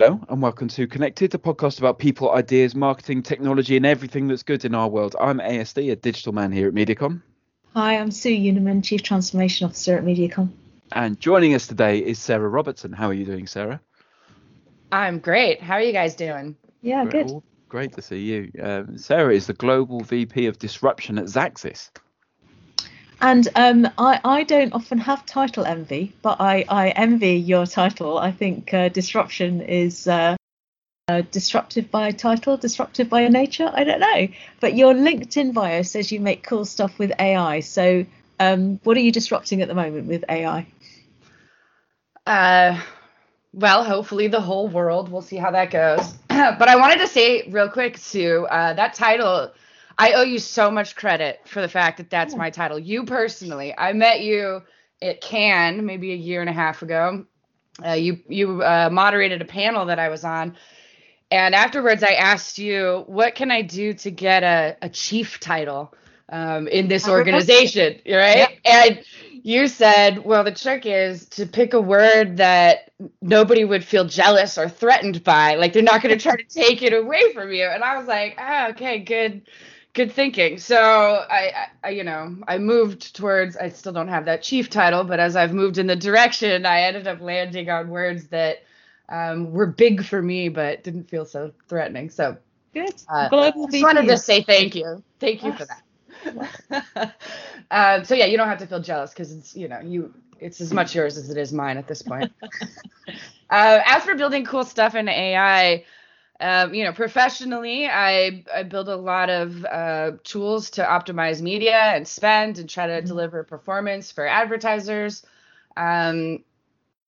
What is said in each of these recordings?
Hello and welcome to Connected, the podcast about people, ideas, marketing, technology, and everything that's good in our world. I'm ASD, a digital man here at Mediacom. Hi, I'm Sue Unerman, Chief Transformation Officer at Mediacom. And joining us today is Sarah Robertson. How are you doing, Sarah? I'm great. How are you guys doing? Yeah, good. great to see you. Um, Sarah is the Global VP of Disruption at Xaxis. And um, I, I don't often have title envy, but I, I envy your title. I think uh, disruption is uh, uh, disruptive by title, disruptive by nature. I don't know. But your LinkedIn bio says you make cool stuff with AI. So um, what are you disrupting at the moment with AI? Uh, well, hopefully the whole world. We'll see how that goes. but I wanted to say real quick, Sue, uh, that title I owe you so much credit for the fact that that's my title. You personally, I met you at Cannes maybe a year and a half ago. Uh, you you uh, moderated a panel that I was on, and afterwards I asked you, "What can I do to get a, a chief title um, in this organization?" Right? And you said, "Well, the trick is to pick a word that nobody would feel jealous or threatened by. Like they're not going to try to take it away from you." And I was like, "Ah, okay, good." Good thinking. So I, I, you know, I moved towards. I still don't have that chief title, but as I've moved in the direction, I ended up landing on words that um, were big for me, but didn't feel so threatening. So good. Uh, Global just wanted to say thank you. Thank you for that. um, so yeah, you don't have to feel jealous because it's you know you it's as much yours as it is mine at this point. uh, as for building cool stuff in AI. Um, you know, professionally, I, I build a lot of uh, tools to optimize media and spend and try to mm-hmm. deliver performance for advertisers. Um,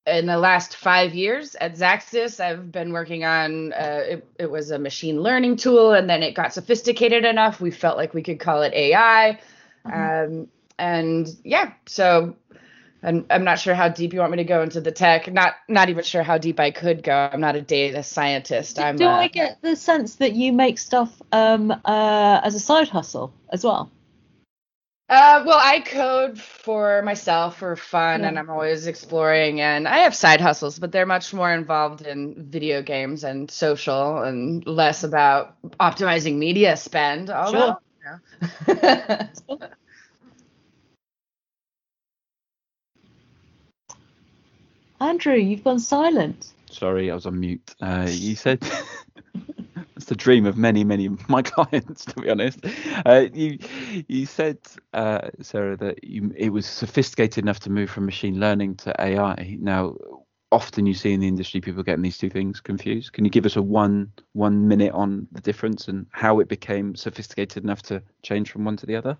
in the last five years at Xaxis, I've been working on uh, it, it, was a machine learning tool, and then it got sophisticated enough. We felt like we could call it AI. Mm-hmm. Um, and yeah, so I'm I'm not sure how deep you want me to go into the tech. Not not even sure how deep I could go. I'm not a data scientist. I'm. Do I get the sense that you make stuff um uh as a side hustle as well? Uh, well, I code for myself for fun, yeah. and I'm always exploring. And I have side hustles, but they're much more involved in video games and social, and less about optimizing media spend. Although, sure. Andrew, you've gone silent. Sorry, I was on mute. Uh, you said that's the dream of many, many of my clients, to be honest. Uh, you you said, uh, Sarah, that you, it was sophisticated enough to move from machine learning to AI. Now, often you see in the industry people getting these two things confused. Can you give us a one one minute on the difference and how it became sophisticated enough to change from one to the other?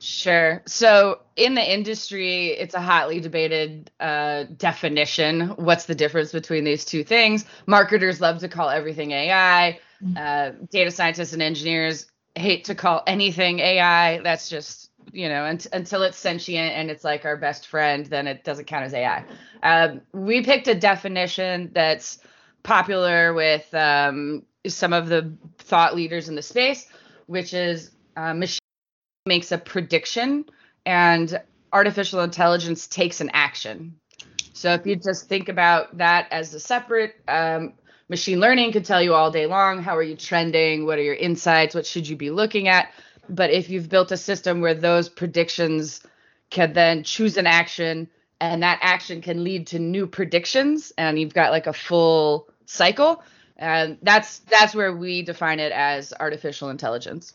Sure. So in the industry, it's a hotly debated uh, definition. What's the difference between these two things? Marketers love to call everything AI. Mm-hmm. Uh, data scientists and engineers hate to call anything AI. That's just you know un- until it's sentient and it's like our best friend, then it doesn't count as AI. Um, we picked a definition that's popular with um, some of the thought leaders in the space, which is uh, machine makes a prediction and artificial intelligence takes an action. So if you just think about that as a separate, um, machine learning could tell you all day long how are you trending, what are your insights, what should you be looking at. But if you've built a system where those predictions can then choose an action and that action can lead to new predictions and you've got like a full cycle, and that's that's where we define it as artificial intelligence.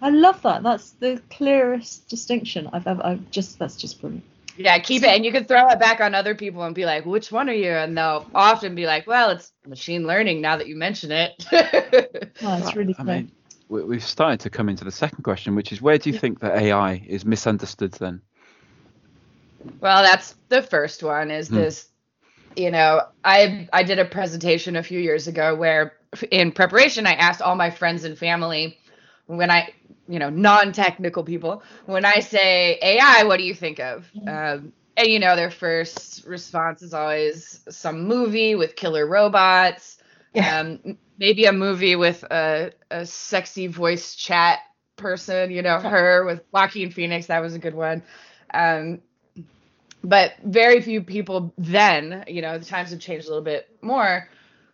I love that. That's the clearest distinction I've ever. I've just that's just brilliant. Yeah, keep it, and you can throw it back on other people and be like, "Which one are you?" And they'll often be like, "Well, it's machine learning." Now that you mention it, oh, it's really. I mean, we've started to come into the second question, which is, where do you yeah. think that AI is misunderstood then? Well, that's the first one. Is hmm. this? You know, I I did a presentation a few years ago where, in preparation, I asked all my friends and family when I, you know, non-technical people, when I say AI, what do you think of? Mm-hmm. Um, and you know, their first response is always some movie with killer robots. Yeah. Um, maybe a movie with a, a sexy voice chat person, you know, her with Joaquin Phoenix. That was a good one. Um, but very few people then, you know, the times have changed a little bit more,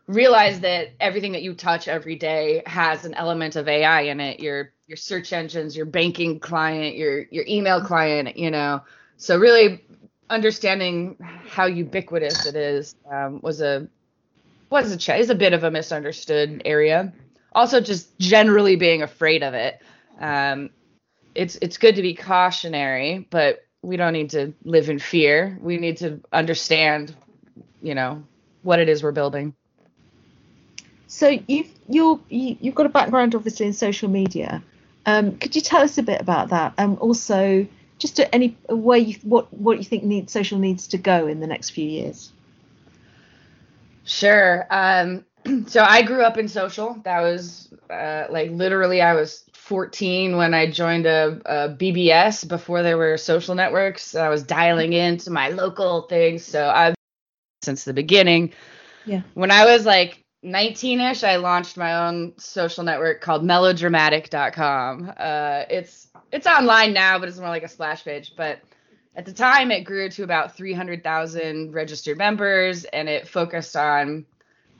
realize that everything that you touch every day has an element of AI in it. Your your search engines, your banking client, your your email client, you know. So really understanding how ubiquitous it is um, was a was a ch- is a bit of a misunderstood area. Also, just generally being afraid of it. Um, it's it's good to be cautionary, but we don't need to live in fear. We need to understand, you know, what it is we're building. So you've you're, you, you've got a background obviously in social media. Um, could you tell us a bit about that? And um, also, just any way you what what you think need social needs to go in the next few years. Sure. Um, so I grew up in social. That was uh, like literally I was 14 when I joined a, a, BBS before there were social networks. I was dialing into my local things. So I've since the beginning. Yeah. When I was like 19ish, I launched my own social network called melodramatic.com. Uh, it's it's online now, but it's more like a splash page. But at the time, it grew to about 300,000 registered members, and it focused on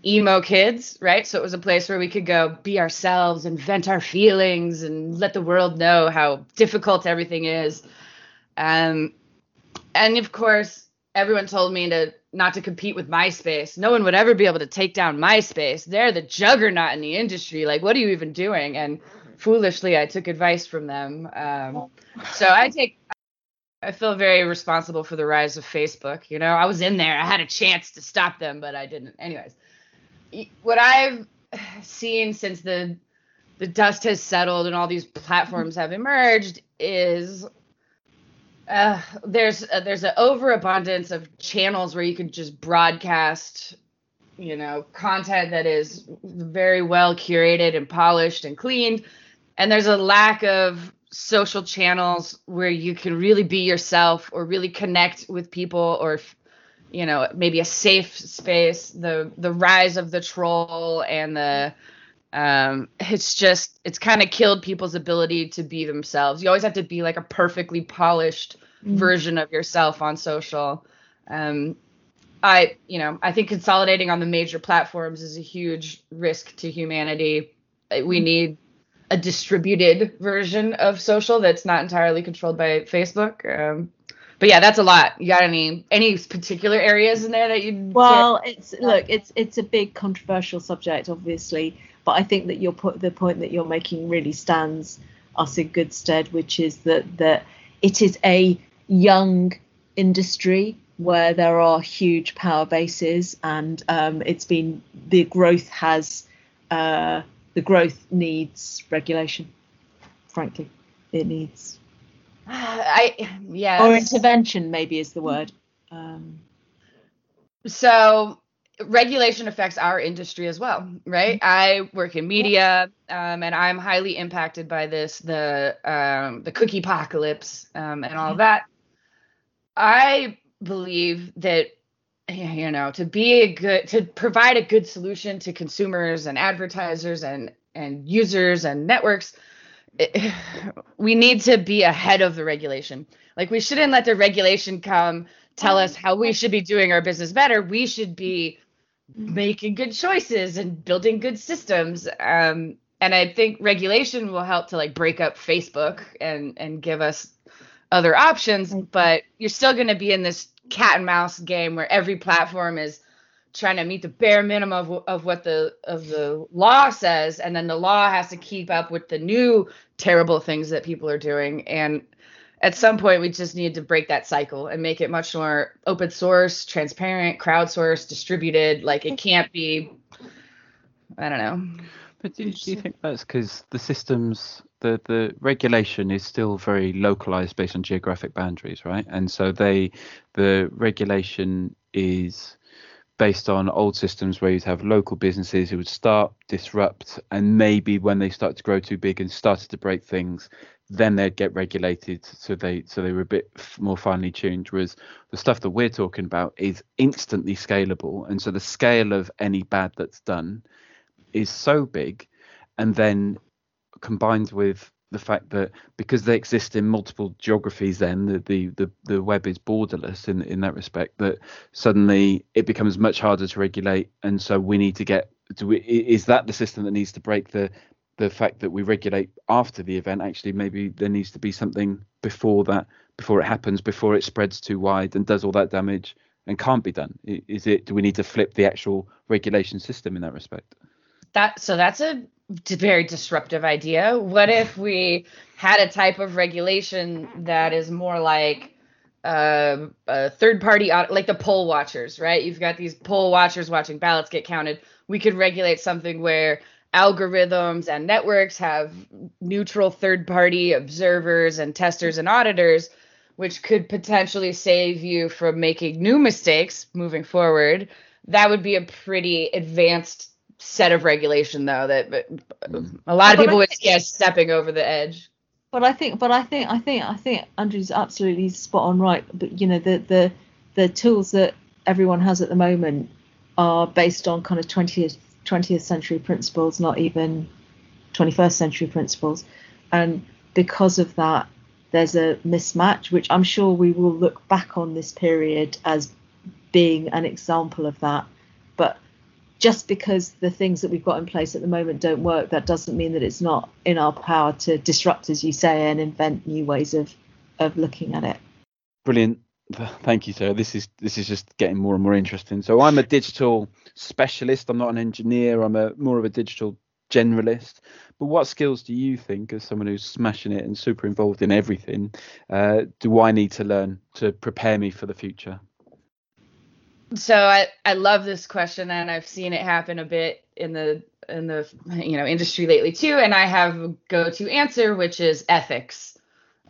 emo kids, right? So it was a place where we could go be ourselves and vent our feelings and let the world know how difficult everything is. Um, and of course, everyone told me to not to compete with MySpace. No one would ever be able to take down MySpace. They're the juggernaut in the industry. Like, what are you even doing? And foolishly, I took advice from them. Um, so I take, I feel very responsible for the rise of Facebook. You know, I was in there. I had a chance to stop them, but I didn't. Anyways, what I've seen since the the dust has settled and all these platforms have emerged is uh, there's uh, there's an overabundance of channels where you can just broadcast you know content that is very well curated and polished and cleaned. And there's a lack of social channels where you can really be yourself or really connect with people or you know maybe a safe space the the rise of the troll and the um, it's just it's kind of killed people's ability to be themselves. You always have to be like a perfectly polished mm-hmm. version of yourself on social. Um, I you know I think consolidating on the major platforms is a huge risk to humanity. Uh, we mm-hmm. need a distributed version of social that's not entirely controlled by Facebook. Um, but yeah, that's a lot. You got any any particular areas in there that you? Well, it's look, it's it's a big controversial subject, obviously. But I think that your the point that you're making really stands us in good stead, which is that that it is a young industry where there are huge power bases, and um, it's been the growth has uh, the growth needs regulation. Frankly, it needs. I yeah. Or intervention maybe is the word. Um, so regulation affects our industry as well, right? Mm-hmm. I work in media, um, and I'm highly impacted by this, the um, the cookie apocalypse, um, and all of that. I believe that you know to be a good to provide a good solution to consumers and advertisers and and users and networks it, we need to be ahead of the regulation like we shouldn't let the regulation come tell us how we should be doing our business better we should be making good choices and building good systems. Um, and I think regulation will help to like break up Facebook and and give us other options. But you're still going to be in this cat and mouse game where every platform is trying to meet the bare minimum of, of what the of the law says and then the law has to keep up with the new terrible things that people are doing and at some point we just need to break that cycle and make it much more open source, transparent, crowdsourced, distributed. Like it can't be. I don't know. But do, do you think that's because the systems, the the regulation is still very localized based on geographic boundaries, right? And so they, the regulation is based on old systems where you'd have local businesses who would start disrupt and maybe when they start to grow too big and started to break things then they'd get regulated so they so they were a bit more finely tuned whereas the stuff that we're talking about is instantly scalable and so the scale of any bad that's done is so big and then combined with the fact that because they exist in multiple geographies, then the the the, the web is borderless in in that respect. That suddenly it becomes much harder to regulate, and so we need to get. Do we, is that the system that needs to break the the fact that we regulate after the event? Actually, maybe there needs to be something before that, before it happens, before it spreads too wide and does all that damage and can't be done. Is it? Do we need to flip the actual regulation system in that respect? That so that's a very disruptive idea. What if we had a type of regulation that is more like uh, a third party, like the poll watchers, right? You've got these poll watchers watching ballots get counted. We could regulate something where algorithms and networks have neutral third party observers and testers and auditors, which could potentially save you from making new mistakes moving forward. That would be a pretty advanced set of regulation though that mm. a lot of people would see as stepping over the edge but i think but i think i think i think andrew's absolutely spot on right but you know the the the tools that everyone has at the moment are based on kind of 20th 20th century principles not even 21st century principles and because of that there's a mismatch which i'm sure we will look back on this period as being an example of that but just because the things that we've got in place at the moment don't work, that doesn't mean that it's not in our power to disrupt, as you say, and invent new ways of of looking at it. Brilliant. Thank you, sir. This is this is just getting more and more interesting. So I'm a digital specialist. I'm not an engineer. I'm a more of a digital generalist. But what skills do you think, as someone who's smashing it and super involved in everything, uh, do I need to learn to prepare me for the future? so I, I love this question and I've seen it happen a bit in the in the you know industry lately too and I have a go-to answer which is ethics.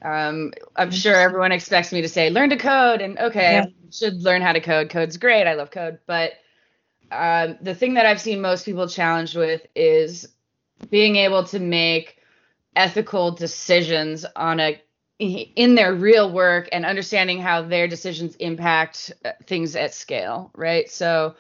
Um, I'm sure everyone expects me to say learn to code and okay yeah. I should learn how to code. Code's great. I love code, but um, the thing that I've seen most people challenged with is being able to make ethical decisions on a in their real work and understanding how their decisions impact uh, things at scale, right? So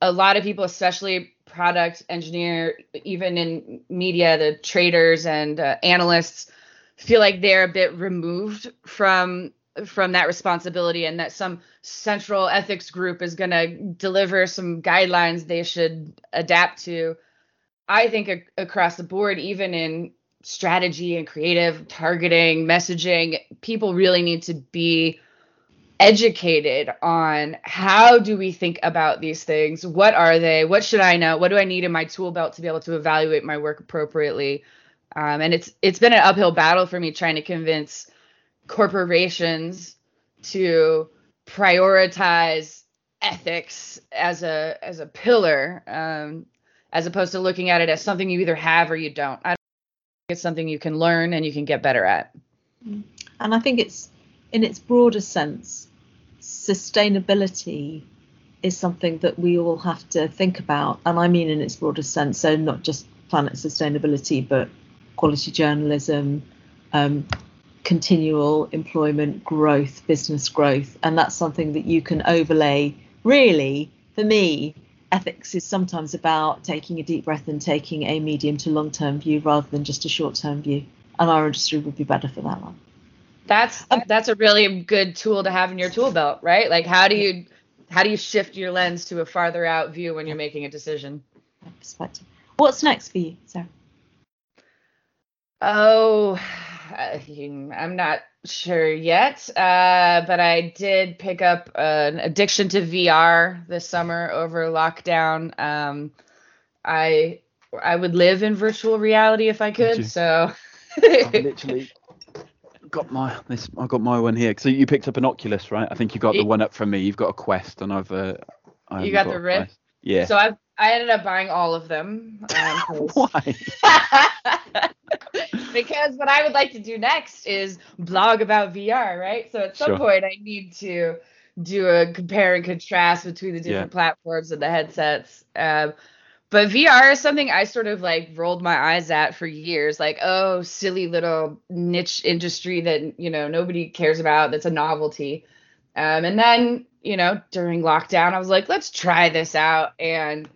a lot of people, especially product engineer, even in media, the traders and uh, analysts feel like they're a bit removed from from that responsibility and that some central ethics group is going to deliver some guidelines they should adapt to. I think across the board, even in strategy and creative targeting, messaging, people really need to be educated on how do we think about these things? What are they? What should I know? What do I need in my tool belt to be able to evaluate my work appropriately? Um, and it's it's been an uphill battle for me trying to convince corporations to prioritize ethics as a as a pillar um, as opposed to looking at it as something you either have or you don't. I don't it's something you can learn and you can get better at. And I think it's in its broader sense, sustainability is something that we all have to think about. And I mean in its broader sense, so not just planet sustainability, but quality journalism, um, continual employment growth, business growth. And that's something that you can overlay really for me ethics is sometimes about taking a deep breath and taking a medium to long term view rather than just a short term view. And our industry would be better for that one. That's um, that's a really good tool to have in your tool belt, right? Like how do you how do you shift your lens to a farther out view when you're making a decision? Perspective. What's next for you, Sarah? Oh, I'm not sure yet, uh, but I did pick up an addiction to VR this summer over lockdown. Um, I I would live in virtual reality if I could. So literally got my this. I got my one here. So you picked up an Oculus, right? I think you got the one up from me. You've got a Quest, and I've uh, I you got, got the Rift. Yeah. So I I ended up buying all of them. Um, Why? because what I would like to do next is blog about VR, right? So at some sure. point I need to do a compare and contrast between the different yeah. platforms and the headsets. Um, but VR is something I sort of like rolled my eyes at for years, like, oh, silly little niche industry that you know nobody cares about. That's a novelty. Um, and then you know during lockdown, I was like, let's try this out, and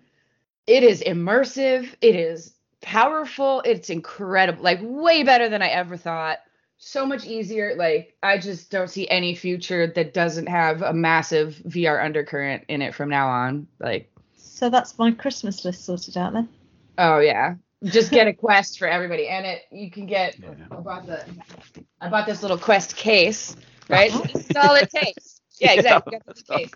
it is immersive. It is powerful. It's incredible, like way better than I ever thought. So much easier. Like I just don't see any future that doesn't have a massive VR undercurrent in it from now on. Like, So that's my Christmas list sorted out then. oh yeah, just get a quest for everybody, and it you can get. Yeah. I bought the, I bought this little quest case, right? this is all it takes. Yeah, exactly. You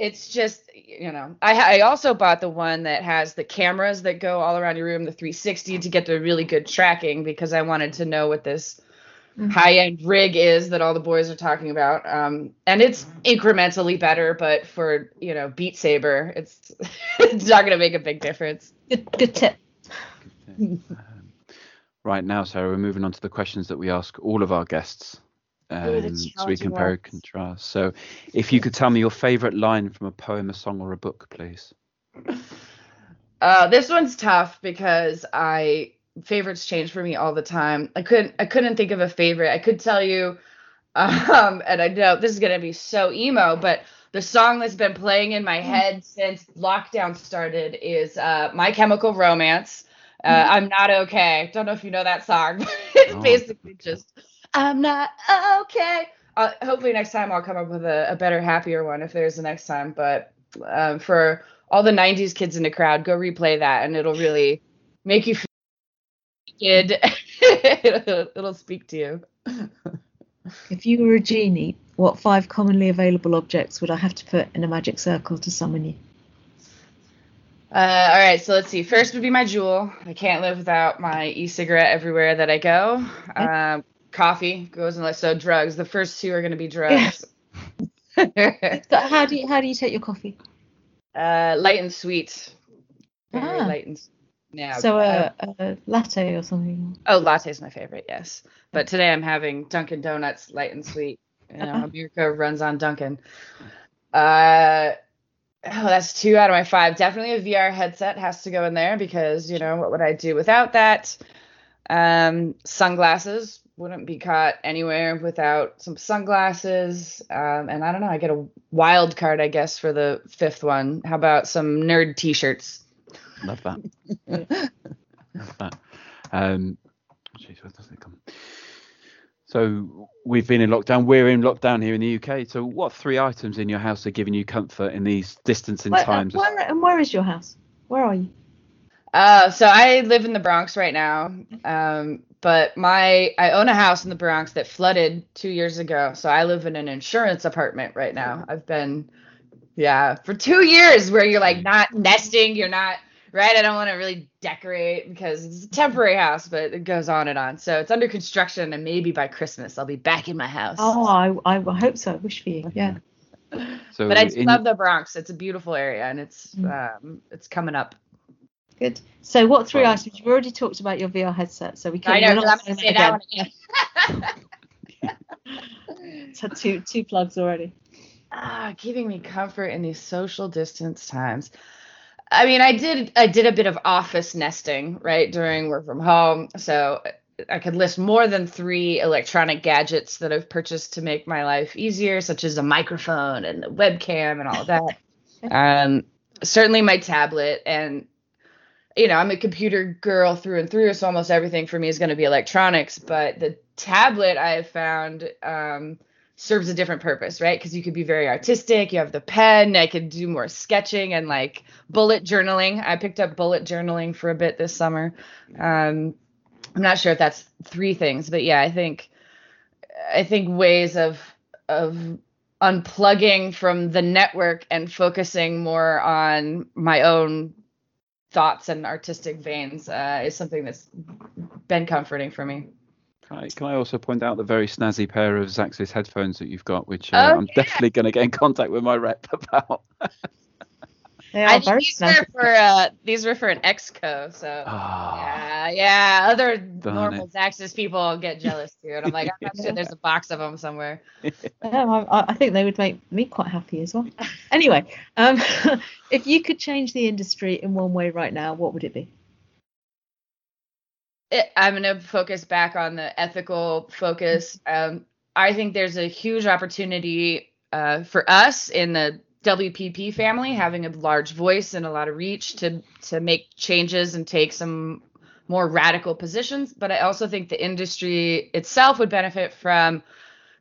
it's it's just you know I I also bought the one that has the cameras that go all around your room, the 360 to get the really good tracking because I wanted to know what this Mhm. high end rig is that all the boys are talking about. Um, and it's incrementally better, but for you know Beat Saber, it's it's not gonna make a big difference. Good, good tip. Um, right now, Sarah, we're moving on to the questions that we ask all of our guests. Um, so we compare and contrast. So, if you could tell me your favorite line from a poem, a song, or a book, please. Uh, this one's tough because I favorites change for me all the time. I couldn't I couldn't think of a favorite. I could tell you, um, and I know this is gonna be so emo, but the song that's been playing in my head since lockdown started is uh, "My Chemical Romance." Uh, I'm not okay. Don't know if you know that song. but it's Oh. basically just I'm not okay. Uh, hopefully next time I'll come up with a, a better, happier one if there's a next time. But um, for all the 90s kids in the crowd, go replay that and it'll really make you feel kid. it'll, it'll speak to you. If you were a genie, what five commonly available objects would I have to put in a magic circle to summon you? Uh, all right, so let's see. First would be my Juul. I can't live without my e-cigarette everywhere that I go. Um, coffee goes in like so. Drugs. The first two are going to be drugs. So how do you how do you take your coffee? uh, light and sweet. Very Ah. light and yeah. so uh, a, a latte or something. Oh, latte is my favorite, yes. But today I'm having Dunkin' Donuts, light and sweet. You know, Uh-uh. America runs on Dunkin'. Uh, oh, that's two out of my five. Definitely a VR headset has to go in there because you know what would I do without that? Um, sunglasses wouldn't be caught anywhere without some sunglasses. Um, and I don't know, I get a wild card, I guess, for the fifth one. How about some nerd T-shirts? Love that. Love that. Um, jeez, where does it come? So we've been in lockdown. We're in lockdown here in the UK. So what three items in your house are giving you comfort in these distancing Where, uh, times? where, and where is your house? Where are you? Uh, so I live in the Bronx right now. Um, but my I own a house in the Bronx that flooded two years ago. So I live in an insurance apartment right now. I've been, yeah, for two years where you're like not nesting, you're not right. I don't want to really decorate because it's a temporary house, but it goes on and on. So it's under construction, and maybe by Christmas I'll be back in my house. Oh, I, I hope so. I wish for you. Yeah. So but I just in- love the Bronx. It's a beautiful area, and it's Mm. um, it's coming up. Good. So what three Well- items? You've already talked about your VR headset, so we can. I know. we're 'cause not I'm gonna say that one again. It's had two two plugs already. ah, giving me comfort in these social distance times. I mean, I did I did a bit of office nesting, right, during work from home. So I could list more than three electronic gadgets that I've purchased to make my life easier, such as a microphone and a webcam and all of that. um, certainly my tablet and you know, I'm a computer girl through and through, so almost everything for me is going to be electronics. But the tablet I have found um, serves a different purpose, right? Because you could be very artistic. You have the pen. I could do more sketching and like bullet journaling. I picked up bullet journaling for a bit this summer. Um, I'm not sure if that's three things, but yeah, I think I think ways of of unplugging from the network and focusing more on my own thoughts and artistic veins uh, is something that's been comforting for me. Can I, can I also point out the very snazzy pair of Xaxis headphones that you've got, which uh, Oh, I'm yeah. definitely going to get in contact with my rep about. They I are these were for uh, these were for an Exco, so Ah, yeah, yeah. Other Darn normal Xaxis people get jealous too, and I'm like, I'm not sure there's a box of them somewhere. Yeah, I, I think they would make me quite happy as well. Anyway, um, if you could change the industry in one way right now, what would it be? it, I'm going to focus back on the ethical focus. Um, I think there's a huge opportunity uh, for us in the WPP family having a large voice and a lot of reach to to make changes and take some more radical positions. But I also think the industry itself would benefit from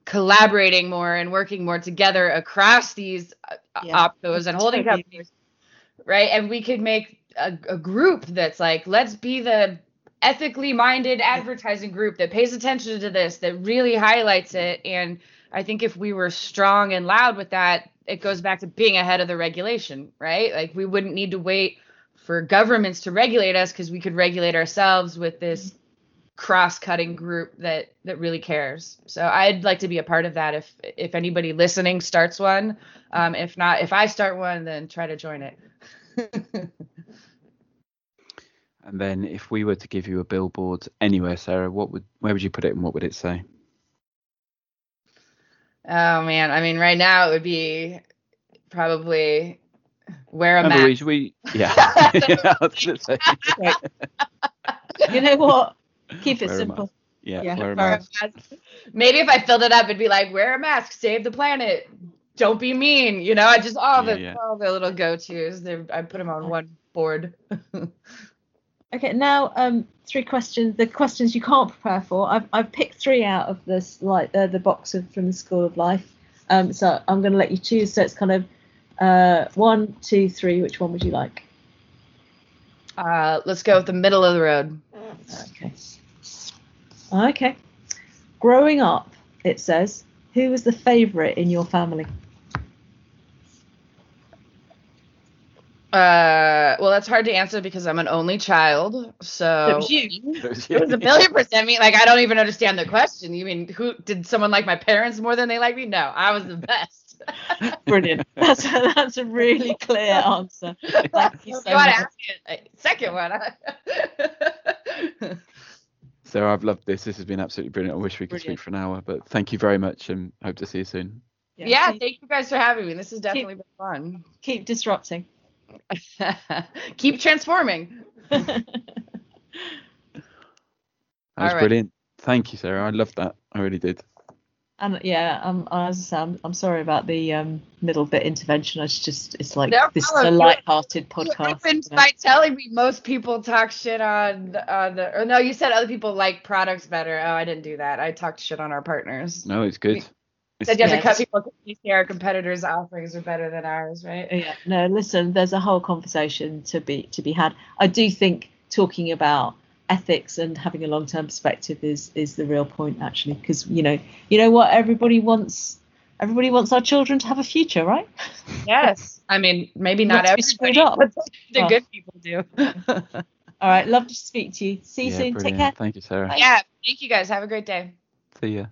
collaborating more and working more together across these uh, Yeah. and holding companies, right? And we could make a, a group that's like, let's be the ethically minded advertising group that pays attention to this, that really highlights it. And I think if we were strong and loud with that, it goes back to being ahead of the regulation, right? Like we wouldn't need to wait for governments to regulate us because we could regulate ourselves with this cross-cutting group that that really cares. So I'd like to be a part of that if if anybody listening starts one. Um, if not, if I start one, then try to join it. And then if we were to give you a billboard anywhere, Sarah, what would where would you put it and what would it say? Oh man, I mean, right now it would be probably wear a Remember, mask. we, we yeah. I say, You know what? Keep it Wear simple. yeah, Yeah, wear a Wear a mask. mask. Maybe if I filled it up, it'd be like wear a mask, save the planet, don't be mean. You know, I just all the Yeah, yeah. all the little go tos. I put them on one board. Okay, now um, three questions. The questions you can't prepare for. I've I've picked three out of this like uh, the box of from the School of Life. Um, so I'm going to let you choose. So it's kind of uh, one, two, three. Which one would you like? Uh, let's go with the middle of the road. Okay. Okay. Growing up, it says, who was the favourite in your family? Uh, well, that's hard to answer because I'm an only child. So It was you. It was a million percent me. Like I don't even understand the question. You mean who did someone like my parents more than they like me? No, I was the best. Brilliant. That's a, that's a really clear answer. Thank you so You wanna much. ask it? Second one. Sarah, I've loved this. This has been absolutely brilliant. I wish we could Brilliant. speak for an hour, but thank you very much and hope to see you soon. yeah, keep- thank you guys for having me. This has definitely been fun. keep disrupting. Keep transforming. That was All right. brilliant. Thank you, Sarah. I loved that. I really did. And yeah, um, as I say, I'm, I'm sorry about the um, middle bit intervention. It's just, it's like No this is a problem. light-hearted You podcast. opened you know. by telling me most people talk shit on on the, or no, you said other people like products better. Oh, I didn't do that. I talked shit on our partners. No, it's good. It's, Said you have Yeah, to cut it's- people because you say our competitors' offerings are better than ours, right? Yeah, no, listen, there's a whole conversation to be to be had. I do think talking about ethics and having a long-term perspective is is the real point actually because you know you know what everybody wants everybody wants our children to have a future right Yes. I mean, maybe not Not screwed everybody, up. but the Oh. good people do. all right love to speak to you see you yeah, soon take care Thank you, Sarah. yeah. Thank you guys. Have a great day. See ya.